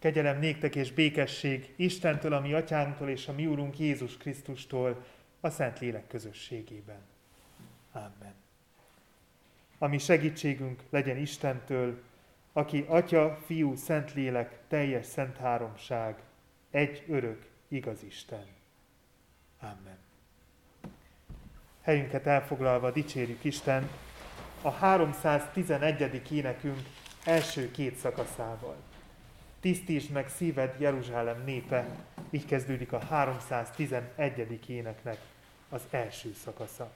Kegyelem néktek és békesség Istentől, a mi atyánktól és a mi úrunk Jézus Krisztustól a Szent Lélek közösségében. Amen. Ami segítségünk legyen Istentől, aki Atya, Fiú, Szent Lélek, teljes szent háromság, egy örök, igaz Isten. Amen. Helyünket elfoglalva dicsérjük Isten a 311. énekünk első két szakaszával. Tisztítsd meg szíved, Jeruzsálem népe, így kezdődik a 311. éneknek az első szakasza.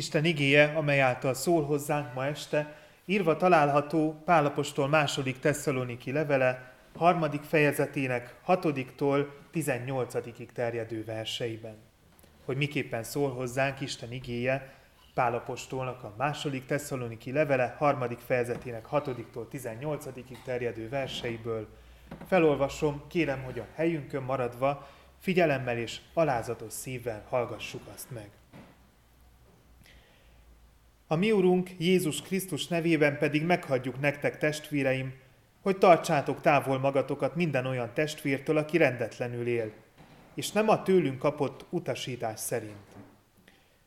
Isten igéje, amely által szól hozzánk ma este, írva található Pálapostól második tesszaloniki levele, harmadik fejezetének hatodiktól 18 terjedő verseiben. Hogy miképpen szól hozzánk Isten igéje, Pálapostolnak a második tesszaloniki levele, harmadik fejezetének hatodiktól 18 terjedő verseiből. Felolvasom, kérem, hogy a helyünkön maradva figyelemmel és alázatos szívvel hallgassuk azt meg. A mi Urunk Jézus Krisztus nevében pedig meghagyjuk nektek, testvéreim, hogy tartsátok távol magatokat minden olyan testvértől, aki rendetlenül él, és nem a tőlünk kapott utasítás szerint.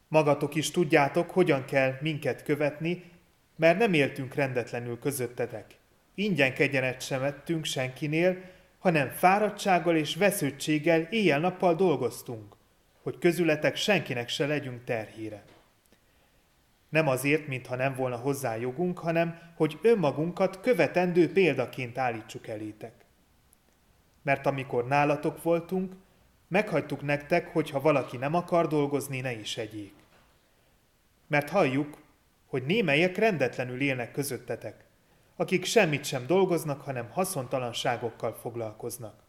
Magatok is tudjátok, hogyan kell minket követni, mert nem éltünk rendetlenül közöttetek. Ingyen kegyenet sem ettünk senkinél, hanem fáradtsággal és vesződtséggel éjjel-nappal dolgoztunk, hogy közületek senkinek se legyünk terhére. Nem azért, mintha nem volna hozzá jogunk, hanem hogy önmagunkat követendő példaként állítsuk elétek. Mert amikor nálatok voltunk, meghagytuk nektek, hogy ha valaki nem akar dolgozni, ne is egyék. Mert halljuk, hogy némelyek rendetlenül élnek közöttetek, akik semmit sem dolgoznak, hanem haszontalanságokkal foglalkoznak.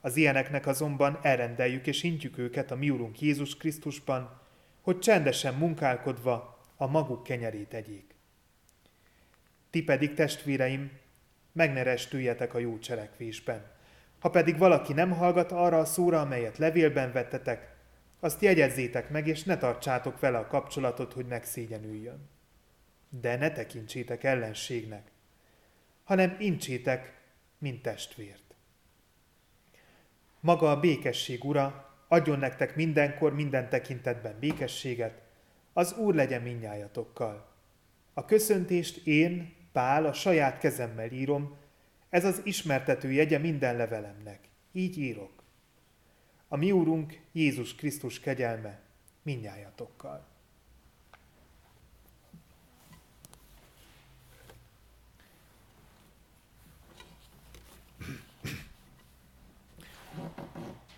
Az ilyeneknek azonban elrendeljük és intjük őket a mi Urunk Jézus Krisztusban, hogy csendesen munkálkodva a maguk kenyerét egyék. Ti pedig, testvéreim, meg ne restüljetek a jó cselekvésben. Ha pedig valaki nem hallgat arra a szóra, amelyet levélben vettetek, azt jegyezzétek meg, és ne tartsátok vele a kapcsolatot, hogy megszégyenüljön. De ne tekintsétek ellenségnek, hanem incsétek, mint testvért. Maga a békesség ura adjon nektek mindenkor, minden tekintetben békességet, az Úr legyen minnyájatokkal. A köszöntést én, Pál, a saját kezemmel írom, ez az ismertető jegye minden levelemnek. Így írok. A mi Úrunk Jézus Krisztus kegyelme minnyájatokkal.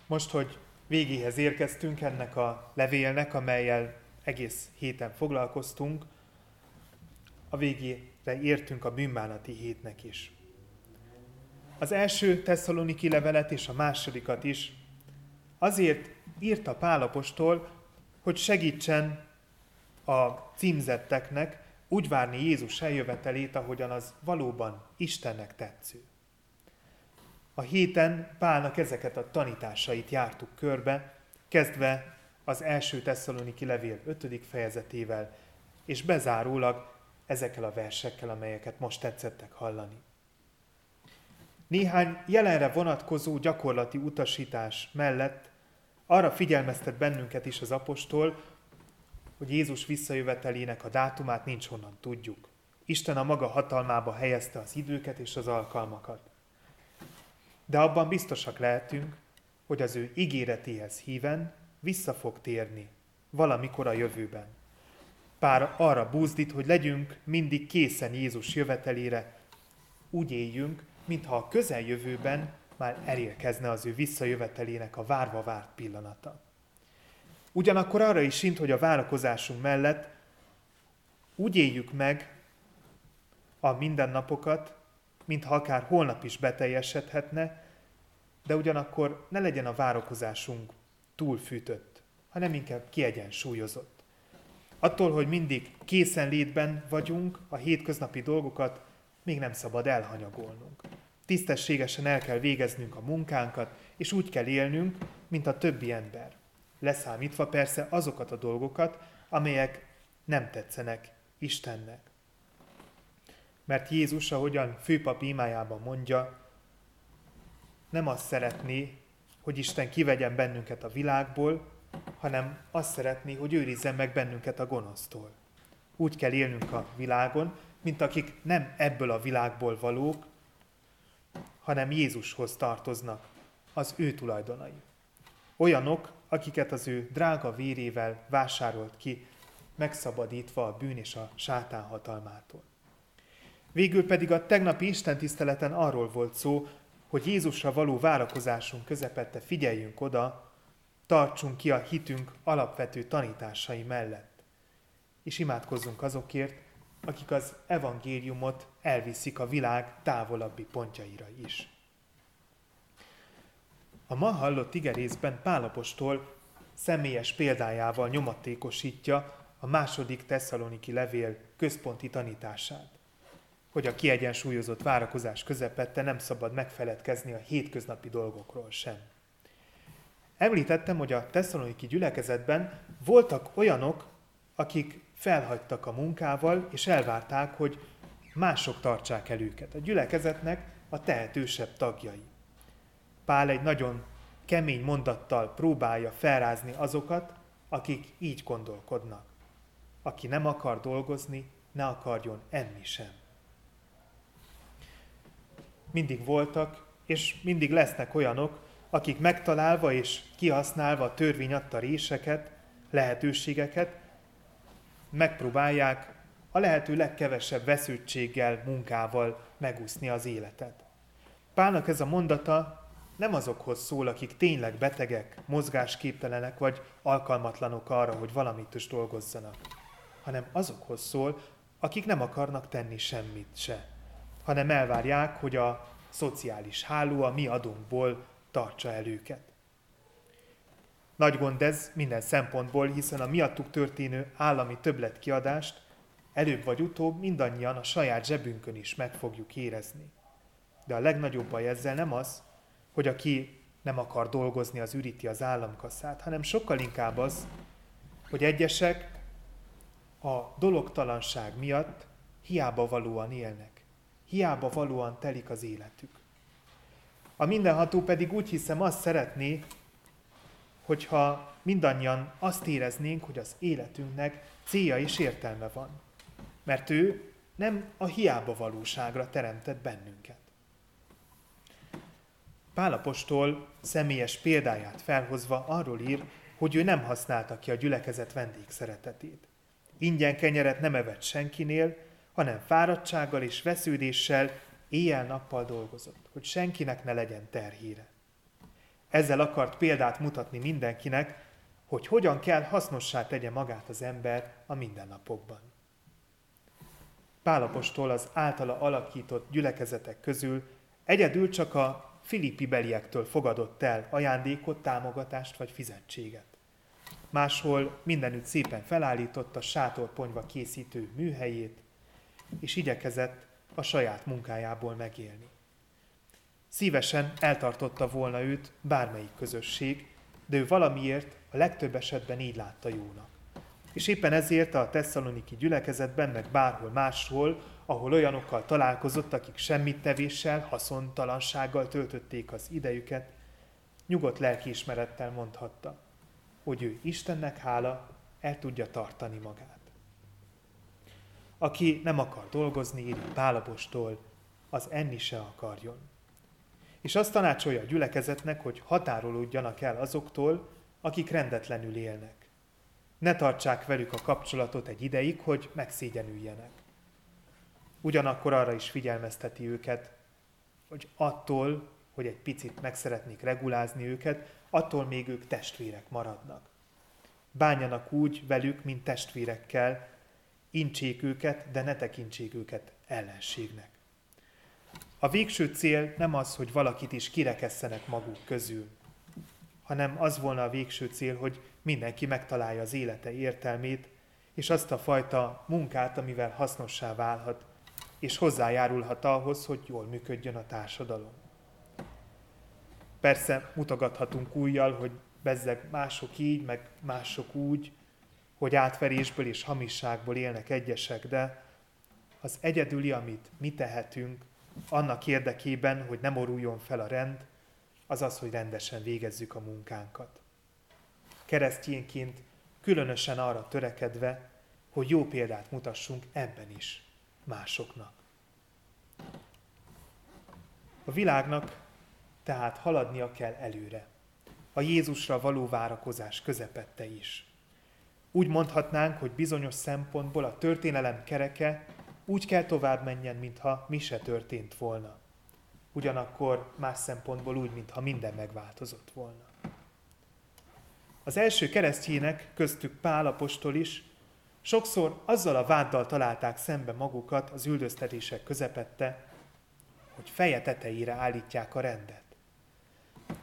Most, hogy végéhez érkeztünk ennek a levélnek, amelyel egész héten foglalkoztunk, a végére értünk a bűnbánati hétnek is. Az első tesszaloniki levelet és a másodikat is azért írta Pálapostól, hogy segítsen a címzetteknek úgy várni Jézus eljövetelét, ahogyan az valóban Istennek tetsző. A héten Pálnak ezeket a tanításait jártuk körbe, kezdve az első tesszaloniki levél 5. fejezetével, és bezárólag ezekkel a versekkel, amelyeket most tetszettek hallani. Néhány jelenre vonatkozó gyakorlati utasítás mellett arra figyelmeztet bennünket is az apostol, hogy Jézus visszajövetelének a dátumát nincs honnan tudjuk. Isten a maga hatalmába helyezte az időket és az alkalmakat. De abban biztosak lehetünk, hogy az ő ígéretéhez híven vissza fog térni valamikor a jövőben. Pár arra búzdít, hogy legyünk mindig készen Jézus jövetelére, úgy éljünk, mintha a közeljövőben már elérkezne az ő visszajövetelének a várva várt pillanata. Ugyanakkor arra is sint, hogy a várakozásunk mellett úgy éljük meg a mindennapokat, mintha akár holnap is beteljesedhetne, de ugyanakkor ne legyen a várakozásunk túl fűtött, hanem inkább kiegyensúlyozott. Attól, hogy mindig készenlétben vagyunk, a hétköznapi dolgokat még nem szabad elhanyagolnunk. Tisztességesen el kell végeznünk a munkánkat, és úgy kell élnünk, mint a többi ember. Leszámítva persze azokat a dolgokat, amelyek nem tetszenek Istennek. Mert Jézus, ahogyan főpap imájában mondja, nem azt szeretné, hogy Isten kivegyen bennünket a világból, hanem azt szeretné, hogy őrizzen meg bennünket a gonosztól. Úgy kell élnünk a világon, mint akik nem ebből a világból valók, hanem Jézushoz tartoznak, az ő tulajdonai. Olyanok, akiket az ő drága vérével vásárolt ki, megszabadítva a bűn és a sátán hatalmától. Végül pedig a tegnapi Isten tiszteleten arról volt szó, hogy Jézusra való várakozásunk közepette figyeljünk oda, tartsunk ki a hitünk alapvető tanításai mellett, és imádkozzunk azokért, akik az evangéliumot elviszik a világ távolabbi pontjaira is. A ma hallott igerészben Pálapostól személyes példájával nyomatékosítja a második tesszaloniki levél központi tanítását hogy a kiegyensúlyozott várakozás közepette nem szabad megfeledkezni a hétköznapi dolgokról sem. Említettem, hogy a tesszaloniki gyülekezetben voltak olyanok, akik felhagytak a munkával, és elvárták, hogy mások tartsák el őket. A gyülekezetnek a tehetősebb tagjai. Pál egy nagyon kemény mondattal próbálja felrázni azokat, akik így gondolkodnak. Aki nem akar dolgozni, ne akarjon enni sem mindig voltak, és mindig lesznek olyanok, akik megtalálva és kihasználva a törvény adta réseket, lehetőségeket, megpróbálják a lehető legkevesebb veszültséggel, munkával megúszni az életet. Pálnak ez a mondata nem azokhoz szól, akik tényleg betegek, mozgásképtelenek vagy alkalmatlanok arra, hogy valamit is dolgozzanak, hanem azokhoz szól, akik nem akarnak tenni semmit se hanem elvárják, hogy a szociális háló a mi adónkból tartsa el őket. Nagy gond ez minden szempontból, hiszen a miattuk történő állami többletkiadást előbb vagy utóbb mindannyian a saját zsebünkön is meg fogjuk érezni. De a legnagyobb baj ezzel nem az, hogy aki nem akar dolgozni, az üríti az államkasszát, hanem sokkal inkább az, hogy egyesek a dologtalanság miatt hiába valóan élnek hiába valóan telik az életük. A mindenható pedig úgy hiszem azt szeretné, hogyha mindannyian azt éreznénk, hogy az életünknek célja és értelme van. Mert ő nem a hiába valóságra teremtett bennünket. Pálapostól személyes példáját felhozva arról ír, hogy ő nem használta ki a gyülekezet vendégszeretetét. Ingyen kenyeret nem evett senkinél, hanem fáradtsággal és vesződéssel éjjel-nappal dolgozott, hogy senkinek ne legyen terhíre. Ezzel akart példát mutatni mindenkinek, hogy hogyan kell hasznossá tegye magát az ember a mindennapokban. Pálapostól az általa alakított gyülekezetek közül egyedül csak a Filippi beliektől fogadott el ajándékot, támogatást vagy fizetséget. Máshol mindenütt szépen felállította sátorponyva készítő műhelyét, és igyekezett a saját munkájából megélni. Szívesen eltartotta volna őt bármelyik közösség, de ő valamiért a legtöbb esetben így látta jónak. És éppen ezért a tesszaloniki gyülekezetben, meg bárhol máshol, ahol olyanokkal találkozott, akik semmit tevéssel, haszontalansággal töltötték az idejüket, nyugodt lelkiismerettel mondhatta, hogy ő Istennek hála el tudja tartani magát. Aki nem akar dolgozni, írja Pálapostól, az enni se akarjon. És azt tanácsolja a gyülekezetnek, hogy határolódjanak el azoktól, akik rendetlenül élnek. Ne tartsák velük a kapcsolatot egy ideig, hogy megszégyenüljenek. Ugyanakkor arra is figyelmezteti őket, hogy attól, hogy egy picit meg szeretnék regulázni őket, attól még ők testvérek maradnak. Bánjanak úgy velük, mint testvérekkel, incsék őket, de ne tekintsék őket ellenségnek. A végső cél nem az, hogy valakit is kirekesszenek maguk közül, hanem az volna a végső cél, hogy mindenki megtalálja az élete értelmét, és azt a fajta munkát, amivel hasznossá válhat, és hozzájárulhat ahhoz, hogy jól működjön a társadalom. Persze mutogathatunk újjal, hogy bezzeg mások így, meg mások úgy, hogy átverésből és hamisságból élnek egyesek, de az egyedüli, amit mi tehetünk, annak érdekében, hogy nem oruljon fel a rend, az az, hogy rendesen végezzük a munkánkat. Keresztényként különösen arra törekedve, hogy jó példát mutassunk ebben is másoknak. A világnak tehát haladnia kell előre, a Jézusra való várakozás közepette is. Úgy mondhatnánk, hogy bizonyos szempontból a történelem kereke úgy kell tovább menjen, mintha mi se történt volna. Ugyanakkor más szempontból úgy, mintha minden megváltozott volna. Az első keresztjének, köztük Pál apostol is, sokszor azzal a váddal találták szembe magukat az üldöztetések közepette, hogy feje tetejére állítják a rendet.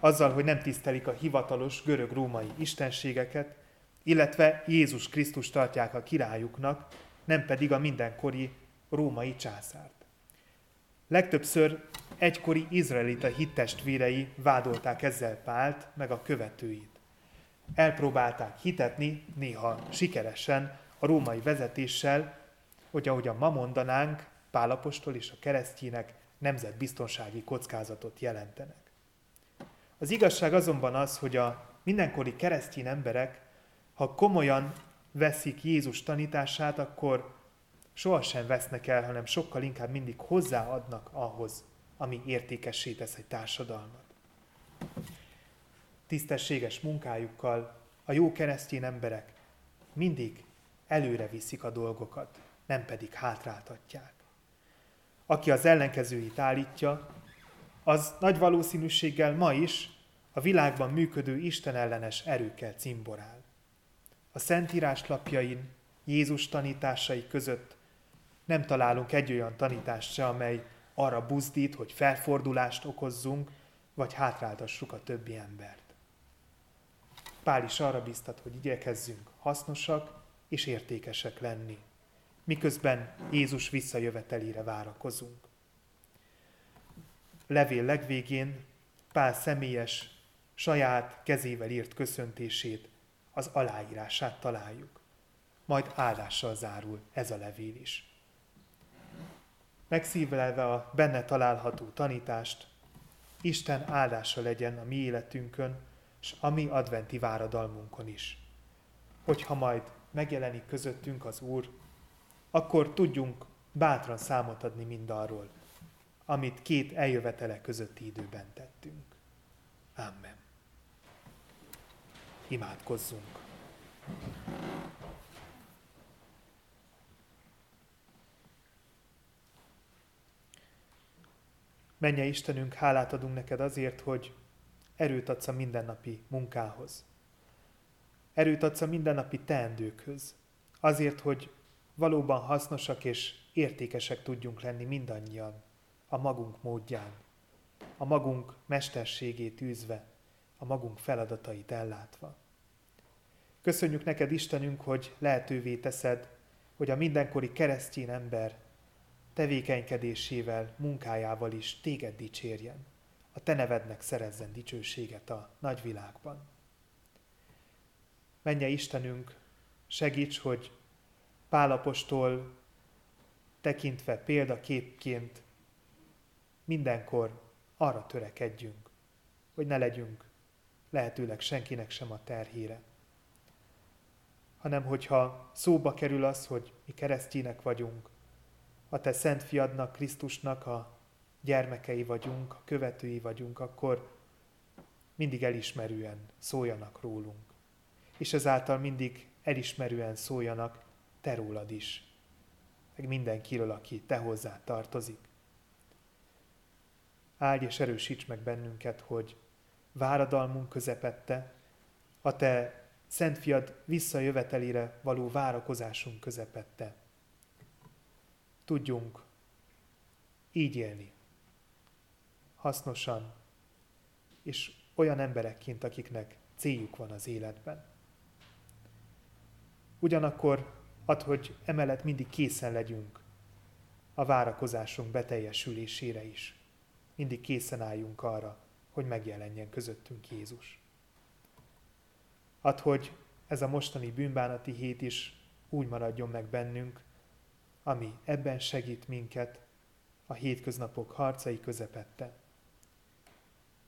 Azzal, hogy nem tisztelik a hivatalos görög-római istenségeket, illetve Jézus Krisztus tartják a királyuknak, nem pedig a mindenkori római császárt. Legtöbbször egykori izraelita hittestvérei vádolták ezzel Pált, meg a követőit. Elpróbálták hitetni, néha sikeresen, a római vezetéssel, hogy ahogyan ma mondanánk, Pálapostól és a keresztjének nemzetbiztonsági kockázatot jelentenek. Az igazság azonban az, hogy a mindenkori keresztény emberek, ha komolyan veszik Jézus tanítását, akkor sohasem vesznek el, hanem sokkal inkább mindig hozzáadnak ahhoz, ami értékessé tesz egy társadalmat. Tisztességes munkájukkal a jó keresztény emberek mindig előre viszik a dolgokat, nem pedig hátráltatják. Aki az ellenkezőit állítja, az nagy valószínűséggel ma is a világban működő Isten ellenes erőkkel cimborál. A Szentírás lapjain, Jézus tanításai között nem találunk egy olyan tanítást se, amely arra buzdít, hogy felfordulást okozzunk, vagy hátráltassuk a többi embert. Pál is arra biztat, hogy igyekezzünk hasznosak és értékesek lenni, miközben Jézus visszajövetelére várakozunk. Levél legvégén Pál személyes, saját kezével írt köszöntését, az aláírását találjuk. Majd áldással zárul ez a levél is megszívelve a benne található tanítást, Isten áldása legyen a mi életünkön, és a mi adventi váradalmunkon is. Hogyha majd megjelenik közöttünk az Úr, akkor tudjunk bátran számot adni mindarról, amit két eljövetele közötti időben tettünk. Amen. Imádkozzunk. Menje Istenünk, hálát adunk neked azért, hogy erőt adsz a mindennapi munkához. Erőt adsz a mindennapi teendőkhöz. Azért, hogy valóban hasznosak és értékesek tudjunk lenni mindannyian a magunk módján. a magunk mesterségét űzve, a magunk feladatait ellátva. Köszönjük neked, Istenünk, hogy lehetővé teszed, hogy a mindenkori keresztény ember tevékenykedésével, munkájával is téged dicsérjen, a te nevednek szerezzen dicsőséget a nagyvilágban. Menje Istenünk, segíts, hogy Pálapostól tekintve példaképként mindenkor arra törekedjünk, hogy ne legyünk lehetőleg senkinek sem a terhére. Hanem hogyha szóba kerül az, hogy mi keresztjének vagyunk, a te szent fiadnak, Krisztusnak a gyermekei vagyunk, a követői vagyunk, akkor mindig elismerően szóljanak rólunk. És ezáltal mindig elismerően szóljanak te rólad is, meg mindenkiről, aki te hozzá tartozik. Áldj és erősíts meg bennünket, hogy váradalmunk közepette, a te Szent Fiad visszajövetelére való várakozásunk közepette. Tudjunk így élni, hasznosan, és olyan emberekként, akiknek céljuk van az életben. Ugyanakkor Add, hogy emellett mindig készen legyünk a várakozásunk beteljesülésére is. Mindig készen álljunk arra, hogy megjelenjen közöttünk Jézus. Add, hogy ez a mostani bűnbánati hét is úgy maradjon meg bennünk, ami ebben segít minket a hétköznapok harcai közepette.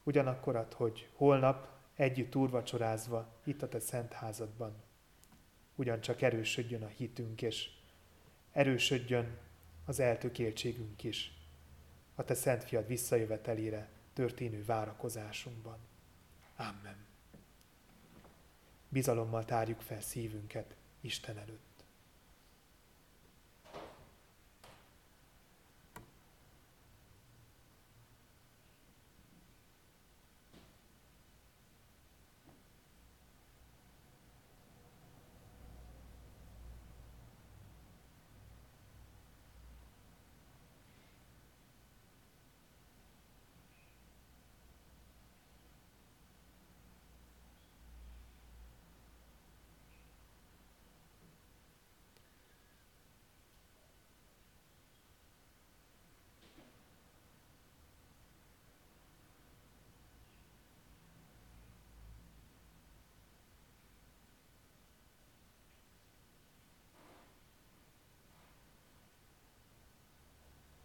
Ugyanakkor ad, hogy holnap együtt úrvacsorázva itt a te szent házadban ugyancsak erősödjön a hitünk, és erősödjön az eltökéltségünk is a Te Szent Fiad visszajövetelére történő várakozásunkban. Amen. Bizalommal tárjuk fel szívünket Isten előtt.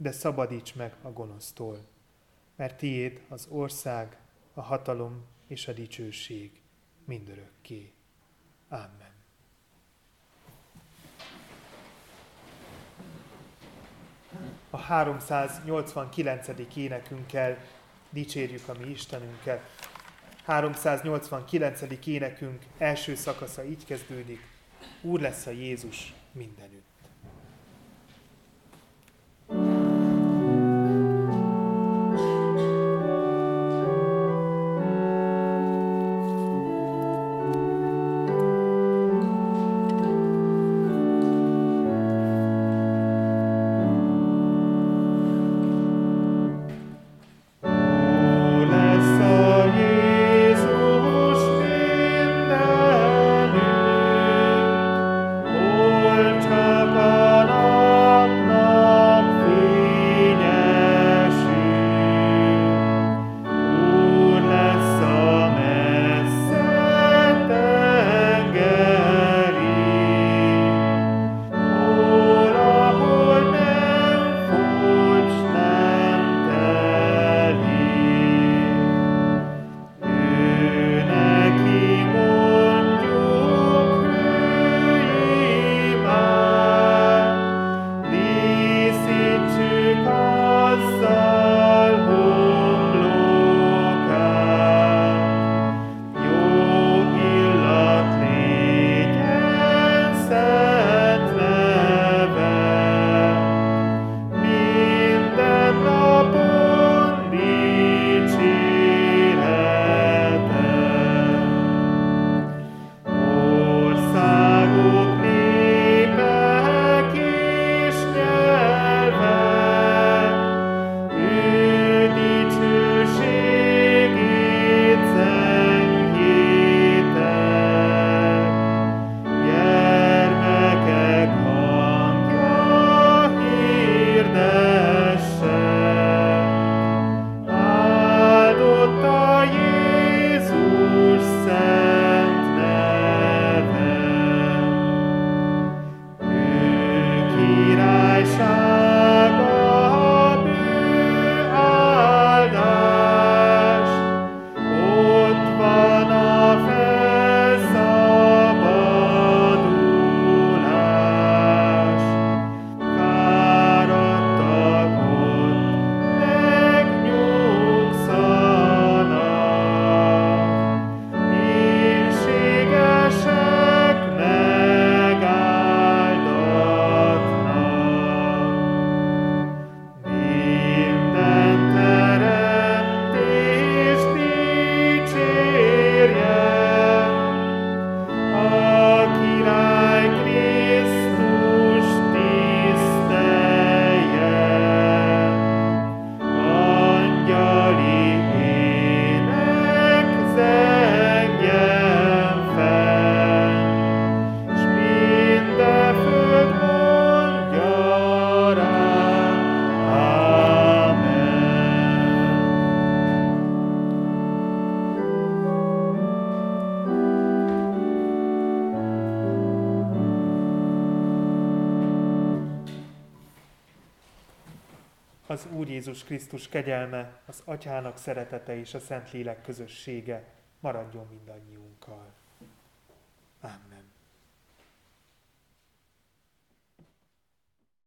de szabadíts meg a gonosztól, mert tiéd az ország, a hatalom és a dicsőség mindörökké. Amen. A 389. énekünkkel dicsérjük a mi Istenünket. 389. énekünk első szakasza így kezdődik. Úr lesz a Jézus mindenütt. Krisztus kegyelme, az Atyának szeretete és a Szentlélek közössége maradjon mindannyiunkkal. Amen.